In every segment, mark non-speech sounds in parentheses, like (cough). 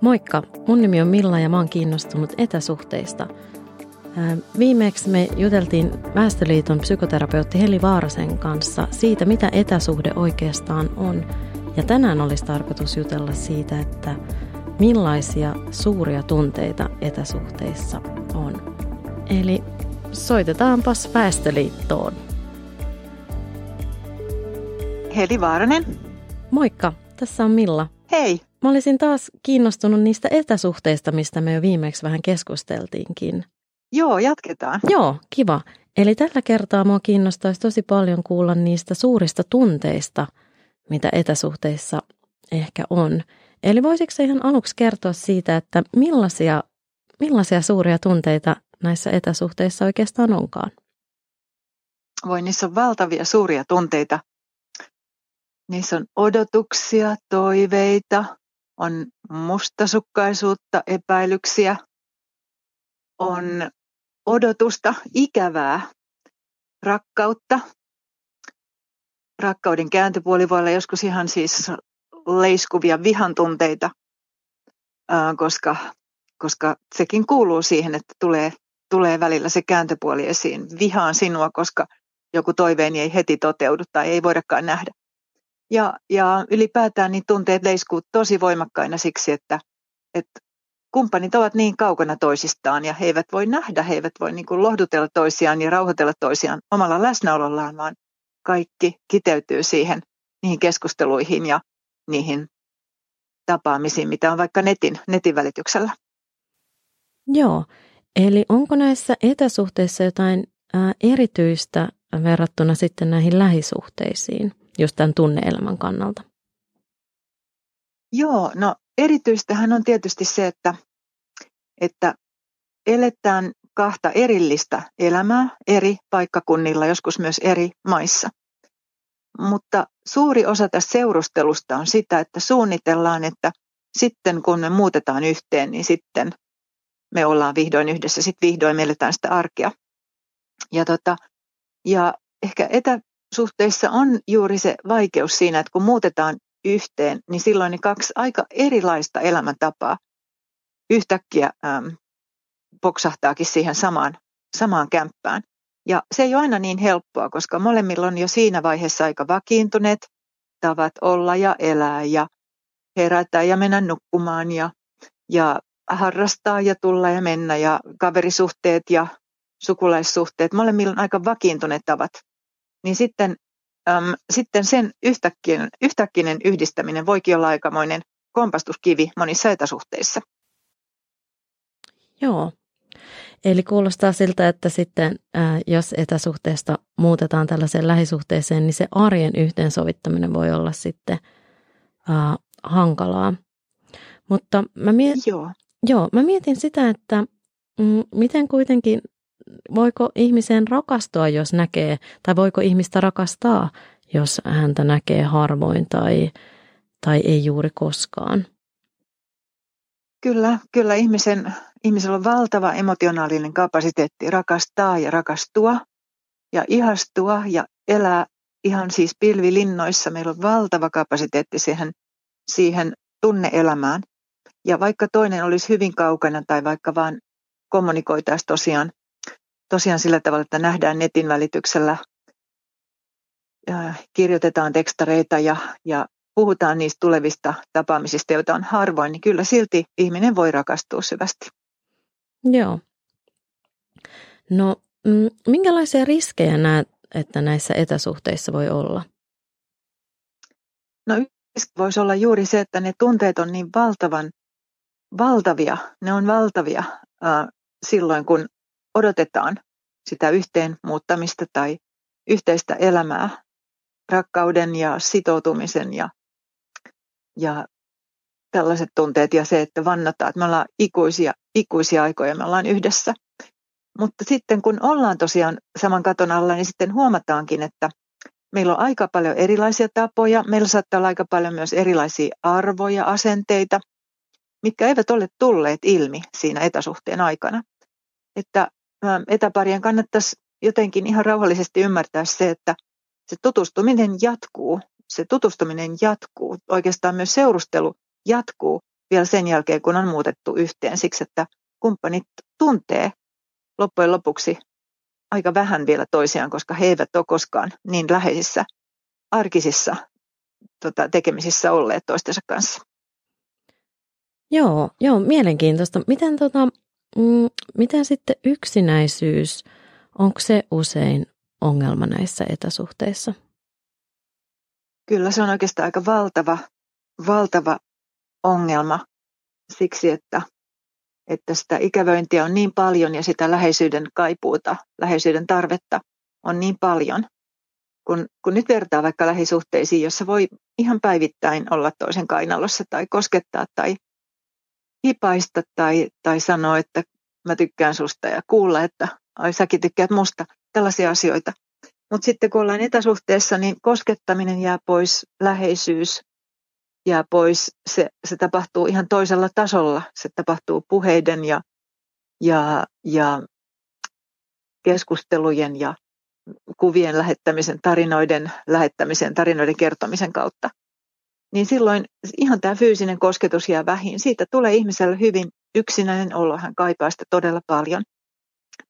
Moikka, mun nimi on Milla ja mä oon kiinnostunut etäsuhteista. Viimeksi me juteltiin Väestöliiton psykoterapeutti Heli Vaarasen kanssa siitä, mitä etäsuhde oikeastaan on. Ja tänään olisi tarkoitus jutella siitä, että millaisia suuria tunteita etäsuhteissa on. Eli soitetaanpas Väestöliittoon. Heli Vaaranen. Moikka, tässä on Milla. Hei. Mä olisin taas kiinnostunut niistä etäsuhteista, mistä me jo viimeksi vähän keskusteltiinkin. Joo, jatketaan. Joo, kiva. Eli tällä kertaa mua kiinnostaisi tosi paljon kuulla niistä suurista tunteista, mitä etäsuhteissa ehkä on. Eli voisitko ihan aluksi kertoa siitä, että millaisia, millaisia suuria tunteita näissä etäsuhteissa oikeastaan onkaan? Voi, niissä on valtavia suuria tunteita. Niissä on odotuksia, toiveita, on mustasukkaisuutta, epäilyksiä, on odotusta, ikävää, rakkautta. Rakkauden kääntöpuoli voi olla joskus ihan siis leiskuvia vihan tunteita, koska, koska sekin kuuluu siihen, että tulee, tulee välillä se kääntöpuoli esiin. Vihaan sinua, koska joku toiveeni ei heti toteudu tai ei voidakaan nähdä. Ja, ja ylipäätään niin tunteet leiskuu tosi voimakkaina siksi, että, että kumppanit ovat niin kaukana toisistaan ja he eivät voi nähdä, he eivät voi niin kuin lohdutella toisiaan ja rauhoitella toisiaan omalla läsnäolollaan, vaan kaikki kiteytyy siihen niihin keskusteluihin ja niihin tapaamisiin, mitä on vaikka netin, netin välityksellä. Joo, eli onko näissä etäsuhteissa jotain ää, erityistä verrattuna sitten näihin lähisuhteisiin, just tämän tunneelämän kannalta? Joo, no erityistähän on tietysti se, että, että eletään kahta erillistä elämää eri paikkakunnilla, joskus myös eri maissa. Mutta suuri osa tästä seurustelusta on sitä, että suunnitellaan, että sitten kun me muutetaan yhteen, niin sitten me ollaan vihdoin yhdessä, sitten vihdoin me eletään sitä arkea. Ja, tota, ja ehkä etäsuhteissa on juuri se vaikeus siinä, että kun muutetaan yhteen, niin silloin ne kaksi aika erilaista elämäntapaa yhtäkkiä äm, poksahtaakin siihen samaan, samaan kämppään. Ja se ei ole aina niin helppoa, koska molemmilla on jo siinä vaiheessa aika vakiintuneet tavat olla ja elää ja herätä ja mennä nukkumaan ja, ja harrastaa ja tulla ja mennä ja kaverisuhteet ja sukulaissuhteet, molemmilla on aika vakiintuneet tavat. Niin sitten äm, sitten sen yhtäkkinen, yhtäkkinen yhdistäminen voikin olla aikamoinen kompastuskivi monissa etäsuhteissa. Joo. Eli kuulostaa siltä, että sitten ää, jos etäsuhteesta muutetaan tällaiseen lähisuhteeseen, niin se arjen yhteensovittaminen voi olla sitten ää, hankalaa. Mutta mä, miet- joo. Joo, mä mietin sitä, että mm, miten kuitenkin voiko ihmiseen rakastua, jos näkee, tai voiko ihmistä rakastaa, jos häntä näkee harvoin tai, tai ei juuri koskaan? Kyllä, kyllä ihmisen, ihmisellä on valtava emotionaalinen kapasiteetti rakastaa ja rakastua ja ihastua ja elää ihan siis pilvilinnoissa. Meillä on valtava kapasiteetti siihen, siihen tunneelämään. Ja vaikka toinen olisi hyvin kaukana tai vaikka vaan kommunikoitaisiin tosiaan tosiaan sillä tavalla, että nähdään netin välityksellä, kirjoitetaan tekstareita ja, ja puhutaan niistä tulevista tapaamisista, joita on harvoin, niin kyllä silti ihminen voi rakastua syvästi. Joo. No, mm, minkälaisia riskejä näet, että näissä etäsuhteissa voi olla? No yksi voisi olla juuri se, että ne tunteet on niin valtavan valtavia, ne on valtavia äh, silloin, kun odotetaan sitä yhteen muuttamista tai yhteistä elämää, rakkauden ja sitoutumisen ja, ja tällaiset tunteet ja se, että vannotaan, että me ollaan ikuisia, ikuisia aikoja, me ollaan yhdessä. Mutta sitten kun ollaan tosiaan saman katon alla, niin sitten huomataankin, että meillä on aika paljon erilaisia tapoja, meillä saattaa olla aika paljon myös erilaisia arvoja, asenteita, mitkä eivät ole tulleet ilmi siinä etäsuhteen aikana. Että etäparien kannattaisi jotenkin ihan rauhallisesti ymmärtää se, että se tutustuminen jatkuu, se tutustuminen jatkuu, oikeastaan myös seurustelu jatkuu, vielä sen jälkeen, kun on muutettu yhteen, siksi että kumppanit tuntee loppujen lopuksi aika vähän vielä toisiaan, koska he eivät ole koskaan niin läheisissä arkisissa tota, tekemisissä olleet toistensa kanssa. Joo, joo mielenkiintoista. Miten, tota, mm, miten sitten yksinäisyys, onko se usein ongelma näissä etäsuhteissa? Kyllä se on oikeastaan aika valtava, valtava ongelma siksi, että, että sitä ikävöintiä on niin paljon ja sitä läheisyyden kaipuuta, läheisyyden tarvetta on niin paljon. Kun, kun nyt vertaa vaikka lähisuhteisiin, jossa voi ihan päivittäin olla toisen kainalossa tai koskettaa tai hipaista tai, tai sanoa, että mä tykkään susta ja kuulla, että ai säkin tykkäät musta, tällaisia asioita. Mutta sitten kun ollaan etäsuhteessa, niin koskettaminen jää pois, läheisyys jää pois. Se, se tapahtuu ihan toisella tasolla. Se tapahtuu puheiden ja, ja, ja keskustelujen ja kuvien lähettämisen, tarinoiden lähettämisen, tarinoiden kertomisen kautta. Niin silloin ihan tämä fyysinen kosketus jää vähin. Siitä tulee ihmiselle hyvin yksinäinen olo. Hän kaipaa sitä todella paljon.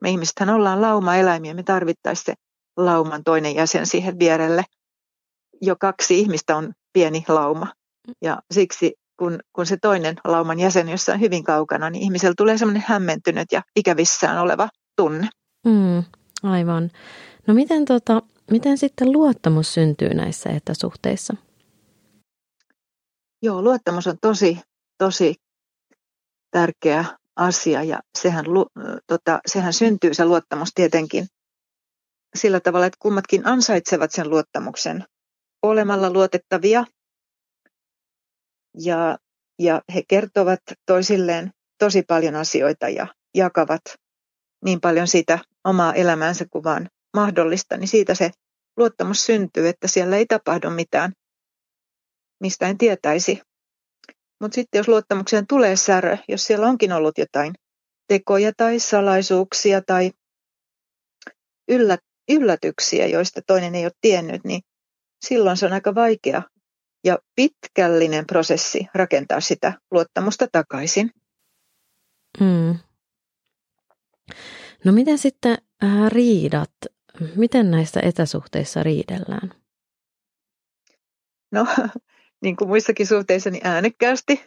Me ihmisethän ollaan lauma-eläimiä. Me tarvittaisiin se lauman toinen jäsen siihen vierelle. Jo kaksi ihmistä on pieni lauma. Ja siksi kun, kun se toinen lauman jäsen jossain hyvin kaukana, niin ihmisellä tulee semmoinen hämmentynyt ja ikävissään oleva tunne. Mm, aivan. No miten, tota, miten sitten luottamus syntyy näissä etäsuhteissa? Joo, luottamus on tosi, tosi tärkeä asia ja sehän, tota, sehän syntyy se luottamus tietenkin sillä tavalla, että kummatkin ansaitsevat sen luottamuksen olemalla luotettavia. Ja, ja he kertovat toisilleen tosi paljon asioita ja jakavat niin paljon sitä omaa elämäänsä kuin vaan mahdollista, niin siitä se luottamus syntyy, että siellä ei tapahdu mitään, mistä en tietäisi. Mutta sitten jos luottamukseen tulee särö, jos siellä onkin ollut jotain tekoja tai salaisuuksia tai yllät, yllätyksiä, joista toinen ei ole tiennyt, niin silloin se on aika vaikea ja pitkällinen prosessi rakentaa sitä luottamusta takaisin. Mm. No miten sitten äh, riidat? Miten näissä etäsuhteissa riidellään? No, niin kuin muissakin suhteissa, niin äänekkäästi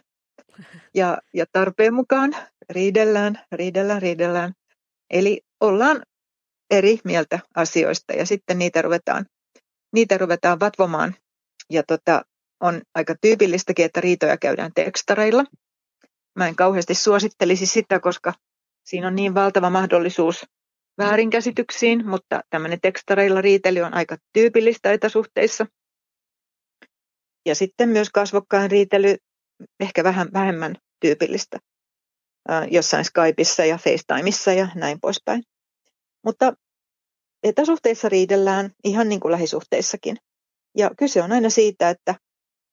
ja, ja tarpeen mukaan riidellään, riidellään, riidellään. Eli ollaan eri mieltä asioista ja sitten niitä ruvetaan, niitä ruvetaan vatvomaan. Ja tota, on aika tyypillistäkin, että riitoja käydään tekstareilla. Mä en kauheasti suosittelisi sitä, koska siinä on niin valtava mahdollisuus väärinkäsityksiin, mutta tämmöinen tekstareilla riitely on aika tyypillistä etäsuhteissa. Ja sitten myös kasvokkain riitely ehkä vähän vähemmän tyypillistä jossain Skypeissa ja FaceTimeissa ja näin poispäin. Mutta etäsuhteissa riidellään ihan niin kuin lähisuhteissakin. Ja kyse on aina siitä, että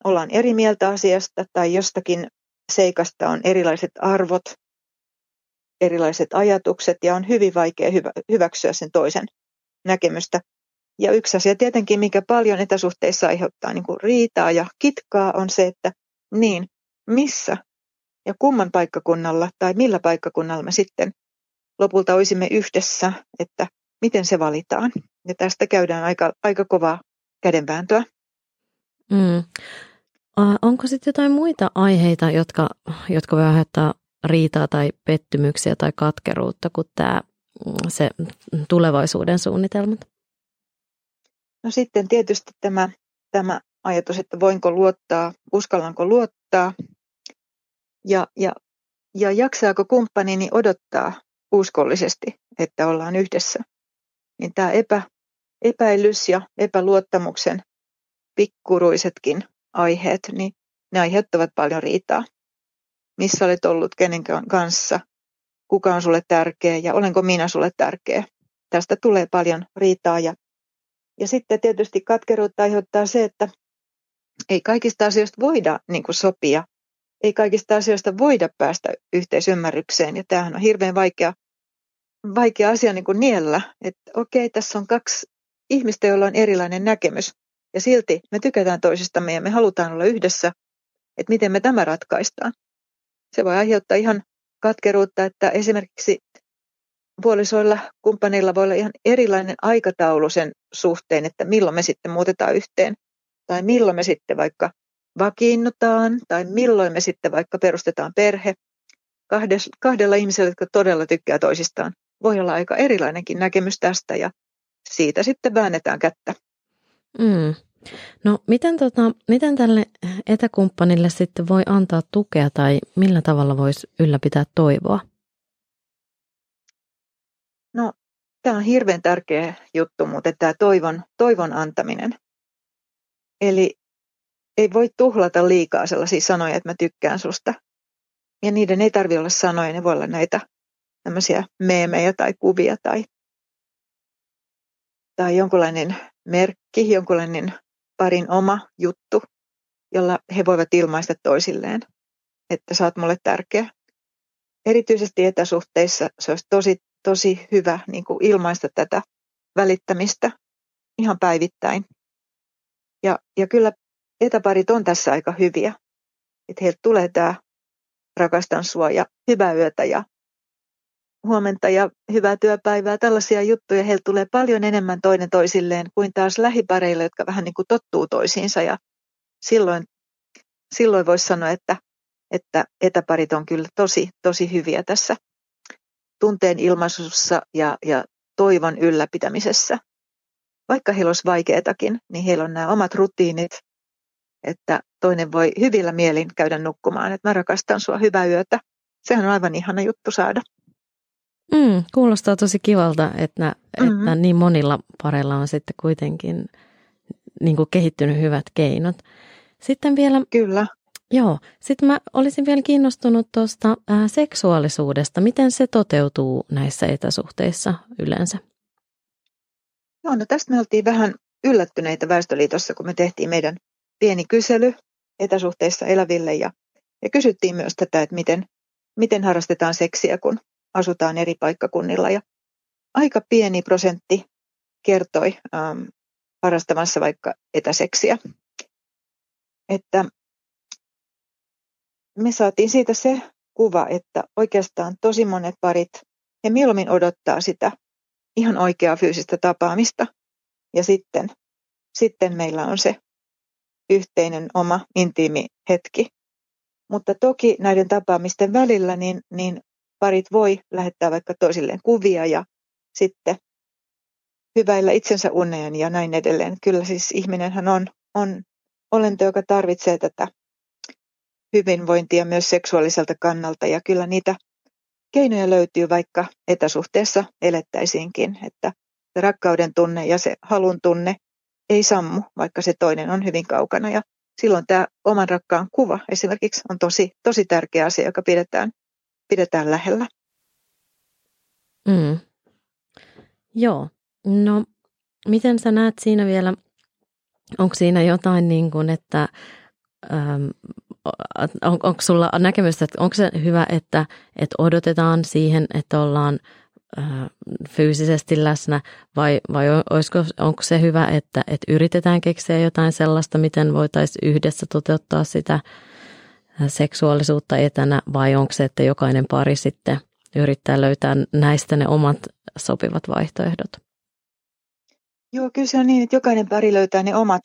ollaan eri mieltä asiasta tai jostakin seikasta on erilaiset arvot, erilaiset ajatukset ja on hyvin vaikea hyväksyä sen toisen näkemystä. Ja yksi asia tietenkin, mikä paljon etäsuhteissa aiheuttaa niin kuin riitaa ja kitkaa, on se, että niin, missä ja kumman paikkakunnalla tai millä paikkakunnalla me sitten lopulta olisimme yhdessä, että miten se valitaan. Ja tästä käydään aika, aika kovaa kädenvääntöä. Mm. Onko sitten jotain muita aiheita, jotka, jotka voi aiheuttaa riitaa tai pettymyksiä tai katkeruutta kuin tämä, mm, se tulevaisuuden suunnitelmat? No sitten tietysti tämä, tämä ajatus, että voinko luottaa, uskallanko luottaa ja, ja, ja jaksaako kumppanini odottaa uskollisesti, että ollaan yhdessä. Niin tämä epä, epäilys ja epäluottamuksen pikkuruisetkin aiheet, niin ne aiheuttavat paljon riitaa. Missä olet ollut kenen kanssa, kuka on sulle tärkeä ja olenko minä sulle tärkeä. Tästä tulee paljon riitaa ja, ja sitten tietysti katkeruutta aiheuttaa se, että ei kaikista asioista voida niin kuin sopia. Ei kaikista asioista voida päästä yhteisymmärrykseen ja tämähän on hirveän vaikea, vaikea asia niin kuin niellä. Että okei, tässä on kaksi ihmistä, joilla on erilainen näkemys ja silti me tykätään toisistamme ja me halutaan olla yhdessä, että miten me tämä ratkaistaan. Se voi aiheuttaa ihan katkeruutta, että esimerkiksi puolisoilla, kumppaneilla voi olla ihan erilainen aikataulu sen suhteen, että milloin me sitten muutetaan yhteen. Tai milloin me sitten vaikka vakiinnutaan, tai milloin me sitten vaikka perustetaan perhe. Kahdella ihmisellä, jotka todella tykkää toisistaan, voi olla aika erilainenkin näkemys tästä, ja siitä sitten väännetään kättä. Mm. No miten, tota, miten tälle etäkumppanille sitten voi antaa tukea tai millä tavalla voisi ylläpitää toivoa? No tämä on hirveän tärkeä juttu, mutta tämä toivon, toivon antaminen. Eli ei voi tuhlata liikaa sellaisia sanoja, että mä tykkään susta. Ja niiden ei tarvi olla sanoja, ne voi olla näitä tämmöisiä meemejä tai kuvia tai, tai jonkunlainen merkki, jonkunlainen parin oma juttu, jolla he voivat ilmaista toisilleen, että sä oot mulle tärkeä. Erityisesti etäsuhteissa se olisi tosi, tosi hyvä niin kuin ilmaista tätä välittämistä ihan päivittäin. Ja, ja kyllä etäparit on tässä aika hyviä. Että heiltä tulee tämä rakastan sua ja hyvää yötä ja huomenta ja hyvää työpäivää, tällaisia juttuja. Heillä tulee paljon enemmän toinen toisilleen kuin taas lähipareille, jotka vähän niin kuin tottuu toisiinsa. Ja silloin, silloin voisi sanoa, että, että etäparit on kyllä tosi, tosi hyviä tässä tunteen ilmaisussa ja, ja toivon ylläpitämisessä. Vaikka heillä olisi vaikeatakin, niin heillä on nämä omat rutiinit, että toinen voi hyvillä mielin käydä nukkumaan, että mä rakastan sua, hyvää yötä. Sehän on aivan ihana juttu saada. Mm, kuulostaa tosi kivalta, että, mm-hmm. että niin monilla pareilla on sitten kuitenkin niin kuin kehittynyt hyvät keinot. Sitten vielä... Kyllä. Joo, sitten mä olisin vielä kiinnostunut tuosta äh, seksuaalisuudesta. Miten se toteutuu näissä etäsuhteissa yleensä? Joo, no tästä me oltiin vähän yllättyneitä Väestöliitossa, kun me tehtiin meidän pieni kysely etäsuhteissa eläville ja, ja kysyttiin myös tätä, että miten, miten harrastetaan seksiä, kun asutaan eri paikkakunnilla. Ja aika pieni prosentti kertoi ähm, harrastamassa vaikka etäseksiä. Että me saatiin siitä se kuva, että oikeastaan tosi monet parit, he mieluummin odottaa sitä ihan oikeaa fyysistä tapaamista. Ja sitten, sitten meillä on se yhteinen oma intiimi hetki. Mutta toki näiden tapaamisten välillä niin, niin parit voi lähettää vaikka toisilleen kuvia ja sitten hyväillä itsensä uneen ja näin edelleen. Kyllä siis ihminenhän on, on olento, joka tarvitsee tätä hyvinvointia myös seksuaaliselta kannalta ja kyllä niitä keinoja löytyy vaikka etäsuhteessa elettäisiinkin, että se rakkauden tunne ja se halun tunne ei sammu, vaikka se toinen on hyvin kaukana ja silloin tämä oman rakkaan kuva esimerkiksi on tosi, tosi tärkeä asia, joka pidetään pidetään lähellä. Mm. Joo, no miten sä näet siinä vielä, onko siinä jotain niin kuin, että äm, on, onko sulla näkemystä, että onko se hyvä, että, että odotetaan siihen, että ollaan äh, fyysisesti läsnä vai, vai olisiko, onko se hyvä, että, että yritetään keksiä jotain sellaista, miten voitaisiin yhdessä toteuttaa sitä seksuaalisuutta etänä vai onko se, että jokainen pari sitten yrittää löytää näistä ne omat sopivat vaihtoehdot? Joo, kyllä se on niin, että jokainen pari löytää ne omat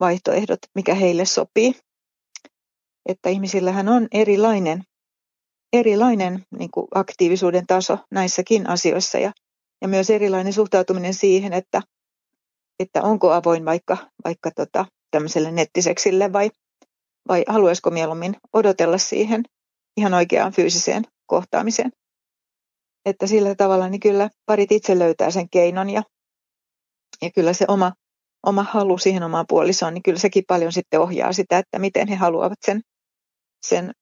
vaihtoehdot, mikä heille sopii. Että ihmisillähän on erilainen, erilainen niin kuin aktiivisuuden taso näissäkin asioissa ja, ja myös erilainen suhtautuminen siihen, että, että onko avoin vaikka, vaikka tota, tämmöiselle nettiseksille vai, vai haluaisiko mieluummin odotella siihen ihan oikeaan fyysiseen kohtaamiseen. Että sillä tavalla niin kyllä parit itse löytää sen keinon ja, ja kyllä se oma, oma halu siihen omaan puolisoon, niin kyllä sekin paljon sitten ohjaa sitä, että miten he haluavat sen, sen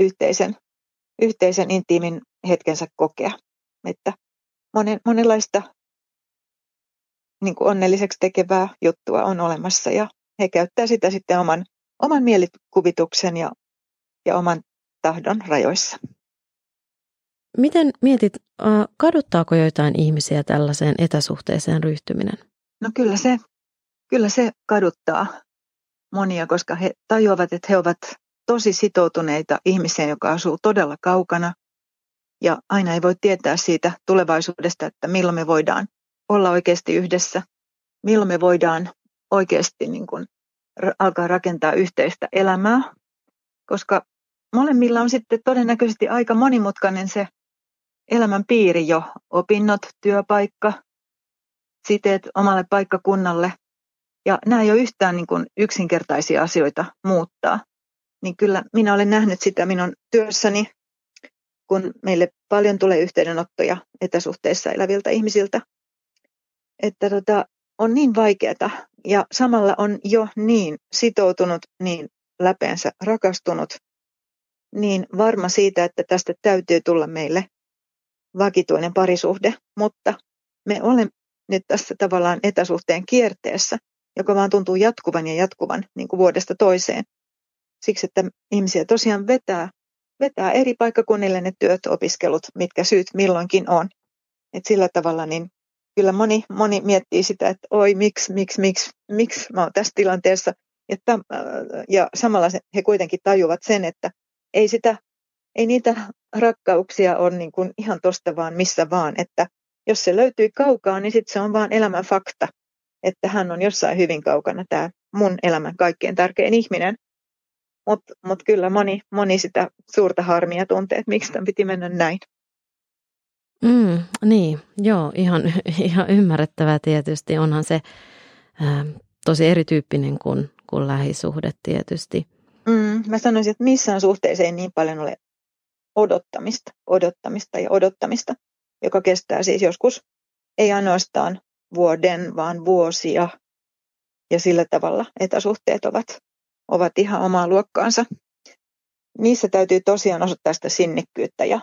yhteisen, yhteisen intiimin hetkensä kokea. Että monen, monenlaista niin kuin onnelliseksi tekevää juttua on olemassa ja he käyttää sitä sitten oman oman mielikuvituksen ja, ja oman tahdon rajoissa. Miten mietit, kaduttaako joitain ihmisiä tällaiseen etäsuhteeseen ryhtyminen? No kyllä se, kyllä se kaduttaa monia, koska he tajuavat, että he ovat tosi sitoutuneita ihmisiä, joka asuu todella kaukana. Ja aina ei voi tietää siitä tulevaisuudesta, että milloin me voidaan olla oikeasti yhdessä, milloin me voidaan oikeasti niin kuin alkaa rakentaa yhteistä elämää, koska molemmilla on sitten todennäköisesti aika monimutkainen se elämän piiri jo, opinnot, työpaikka, siteet omalle paikkakunnalle. Ja nämä ei ole yhtään niin kuin yksinkertaisia asioita muuttaa. Niin kyllä minä olen nähnyt sitä minun työssäni, kun meille paljon tulee yhteydenottoja etäsuhteissa eläviltä ihmisiltä, että tota, on niin vaikeata ja samalla on jo niin sitoutunut, niin läpeensä rakastunut, niin varma siitä, että tästä täytyy tulla meille vakituinen parisuhde, mutta me olemme nyt tässä tavallaan etäsuhteen kierteessä, joka vaan tuntuu jatkuvan ja jatkuvan niin kuin vuodesta toiseen. Siksi, että ihmisiä tosiaan vetää, vetää eri paikkakunnille ne työt, opiskelut, mitkä syyt milloinkin on. Et sillä tavalla niin kyllä moni, moni miettii sitä, että oi miksi, miksi, miksi, miksi mä oon tässä tilanteessa. Että, äh, ja samalla he kuitenkin tajuvat sen, että ei, sitä, ei niitä rakkauksia ole niin kuin ihan tosta vaan missä vaan, että jos se löytyy kaukaa, niin sitten se on vaan elämän fakta, että hän on jossain hyvin kaukana tämä mun elämän kaikkein tärkein ihminen. Mutta mut kyllä moni, moni sitä suurta harmia tuntee, että miksi tämän piti mennä näin. Mm, niin, joo, ihan, (laughs) ihan ymmärrettävää tietysti. Onhan se ää, tosi erityyppinen kuin, kuin lähisuhde tietysti. Mm, mä sanoisin, että missään suhteessa ei niin paljon ole odottamista, odottamista ja odottamista, joka kestää siis joskus ei ainoastaan vuoden, vaan vuosia. Ja sillä tavalla etäsuhteet ovat, ovat ihan omaa luokkaansa. Niissä täytyy tosiaan osoittaa sitä sinnikkyyttä ja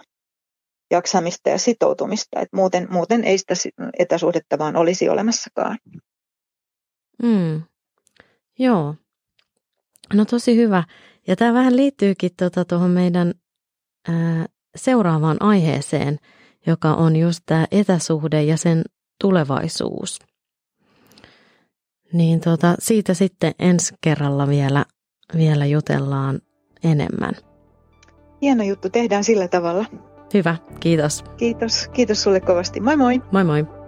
jaksamista ja sitoutumista, että muuten, muuten ei sitä etäsuhdetta vaan olisi olemassakaan. Mm. Joo. No tosi hyvä. Ja tämä vähän liittyykin tuota tuohon meidän ää, seuraavaan aiheeseen, joka on just tämä etäsuhde ja sen tulevaisuus. Niin tuota, siitä sitten ensi kerralla vielä, vielä jutellaan enemmän. Hieno juttu, tehdään sillä tavalla. Hyvä, kiitos. Kiitos, kiitos sulle kovasti. Moi moi. Moi moi.